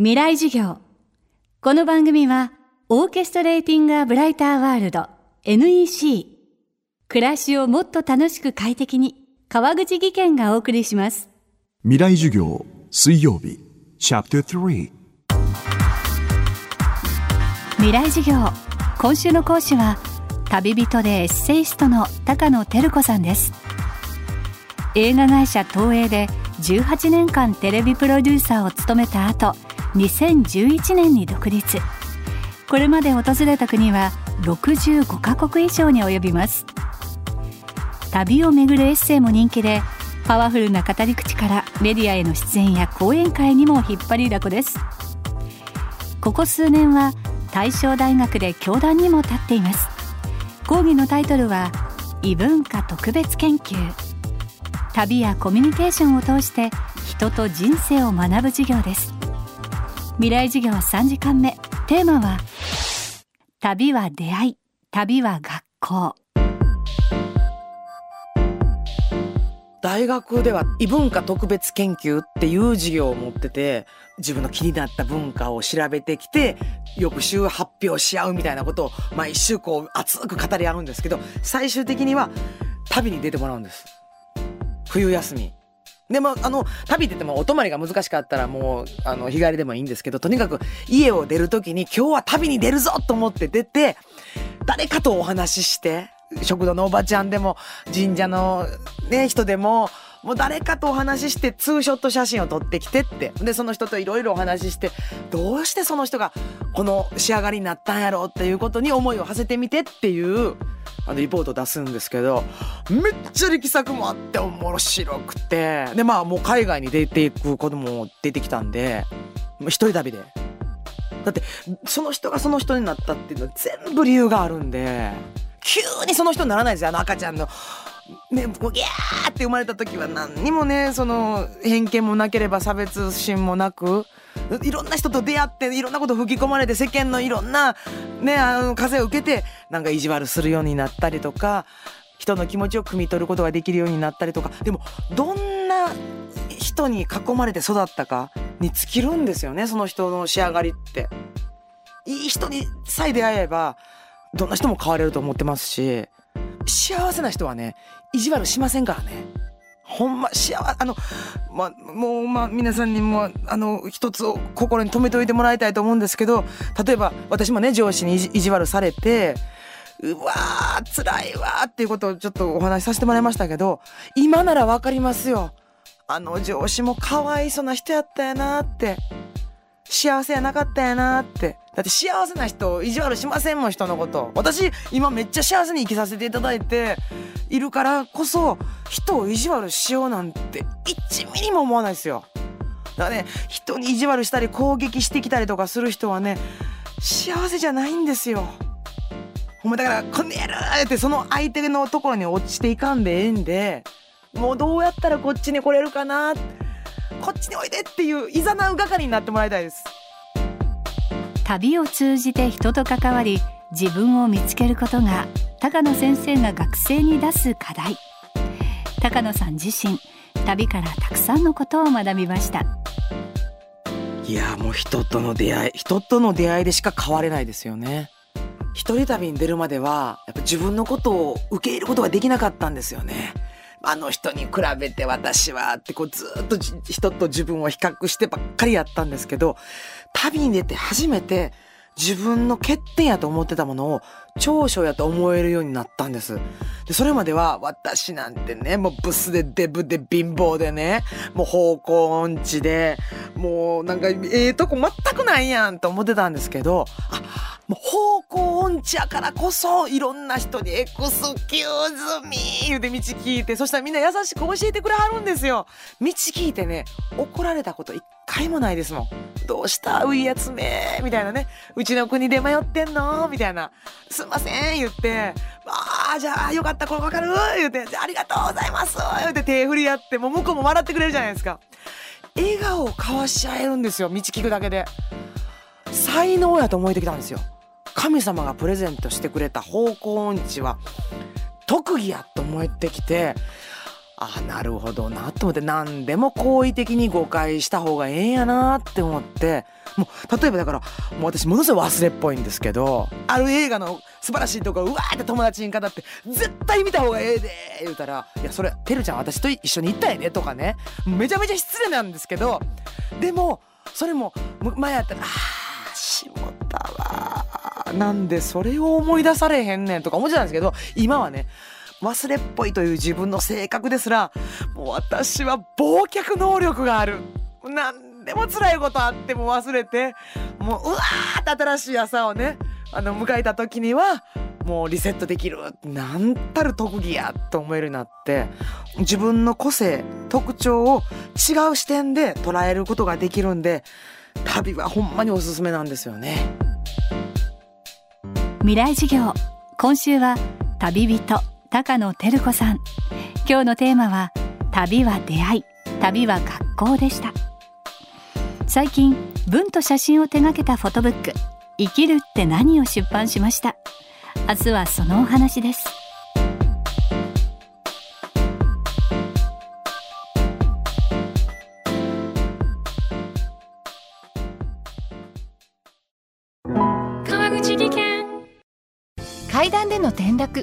未来授業。この番組はオーケストレーティング・ア・ブライター・ワールド NEC 暮らしをもっと楽しく快適に川口義賢がお送りします。未来授業水曜日。チャプター3未来授業。今週の講師は旅人でエッセイストの高野照子さんです。映画会社東映で18年間テレビプロデューサーを務めた後2011年に独立。これまで訪れた国は65カ国以上に及びます。旅をめぐるエッセイも人気でパワフルな語り口からメディアへの出演や講演会にも引っ張りだこです。ここ数年は大正大学で教壇にも立っています。講義のタイトルは異文化特別研究。旅やコミュニケーションを通して人と人生を学ぶ授業です。未来授業3時間目。テーマは旅は出会い。旅は学校。大学では異文化特別研究っていう授業を持ってて自分の気になった文化を調べてきて翌週発表し合うみたいなことを毎週こう熱く語り合うんですけど最終的には旅に出てもらうんです。冬休み。でもあの旅って言ってもお泊まりが難しかったらもうあの日帰りでもいいんですけどとにかく家を出る時に今日は旅に出るぞと思って出て誰かとお話しして食堂のおばちゃんでも神社のね人でももう誰かとお話ししてツーショット写真を撮ってきてって。でその人といろいろお話ししてどうしてその人がこの仕上がりになったんやろうっていうことに思いを馳せてみてっていうあのリポート出すんですけどめっちゃ力作もあって面白くて。でまあもう海外に出ていく子供も出てきたんで一人旅で。だってその人がその人になったっていうのは全部理由があるんで急にその人にならないですよ。あの赤ちゃんの。ね、こうギャーって生まれた時は何にもねその偏見もなければ差別心もなくいろんな人と出会っていろんなこと吹き込まれて世間のいろんなねあの風を受けてなんか意地悪するようになったりとか人の気持ちを汲み取ることができるようになったりとかでもどんな人に囲まれて育ったかに尽きるんですよねその人の仕上がりって。いい人にさえ出会えばどんな人も変われると思ってますし幸せな人はね意地悪しませんからね。ほんま幸せあの、ま、もうまあ皆さんにもあの一つを心に留めておいてもらいたいと思うんですけど例えば私もね上司に意地悪されてうわー辛いわーっていうことをちょっとお話しさせてもらいましたけど今ならわかりますよ。あの上司もかわいそうな人やったやなって。幸せやなかったやなって。だって幸せな人意地悪しませんもん人のこと。私今めっちゃ幸せに生きさせていただいているからこそ人を意地悪しようなんて1ミリも思わないですよだからね人に意地悪したり攻撃してきたりとかする人はね幸せじゃないんですよほんまだから「この野郎!」ってその相手のところに落ちていかんでええんでもうどうやったらこっちに来れるかなこっちにおいでっていういざなう係になってもらいたいです旅を通じて人と関わり自分を見つけることが高野先生が学生に出す課題。高野さん自身旅からたくさんのことを学びました。いやもう人との出会い人との出会いでしか変われないですよね。一人旅に出るまではやっぱ自分のことを受け入れることができなかったんですよね。あの人に比べて私はってこうずっと人と自分を比較してばっかりやったんですけど旅に出て初めて自分の欠点やと思ってたものを長所やと思えるようになったんです。で、それまでは私なんてね、もうブスでデブで貧乏でね、もう方向音痴で、もうなんかええ、とこ全くないやんと思ってたんですけど、あ、もう方向音痴やからこそいろんな人にエクスキューズミー言うて道聞いてそしたらみんな優しく教えてくれはるんですよ道聞いてね怒られたこと一回もないですもんどうした？ういやつめ。みたいなね。うちの国で迷ってんの？みたいな。すんません。言って。ああじゃあよかった。これわかる？言うて。ありがとうございます。言うて。手振り合ってもう向こうも笑ってくれるじゃないですか。笑顔を交わし合えるんですよ。道聞くだけで。才能やと思えてきたんですよ。神様がプレゼントしてくれた方向音痴は特技やと思えてきてあなるほどな。と思って何でも好意的に誤解した方がええんやなって思って。もう例えばだからもう私ものすごい忘れっぽいんですけどある映画の素晴らしいとこうわーって友達に語って絶対見た方がええで言うたら「いやそれてるちゃん私と一緒に行ったんやで」とかね。めちゃめちゃ失礼なんですけどでもそれも前やったら「ああしもたわなんでそれを思い出されへんねん」とか思ってたんですけど今はね忘れっぽいという自分の性格ですらもう私は忘却能力がある。何でも辛いことあっても忘れてもううわーって新しい朝をねあの迎えた時にはもうリセットできる。なんたる特技やと思えるようになって自分の個性特徴を違う視点で捉えることができるんで旅はほんまにおすすめなんですよね。未来授業。今週は旅人。高野照子さん。今日のテーマは旅は出会い旅は学校でした。最近文と写真を手掛けたフォトブック生きるって何を出版しました。明日はそのお話です。川口技研。階段での転落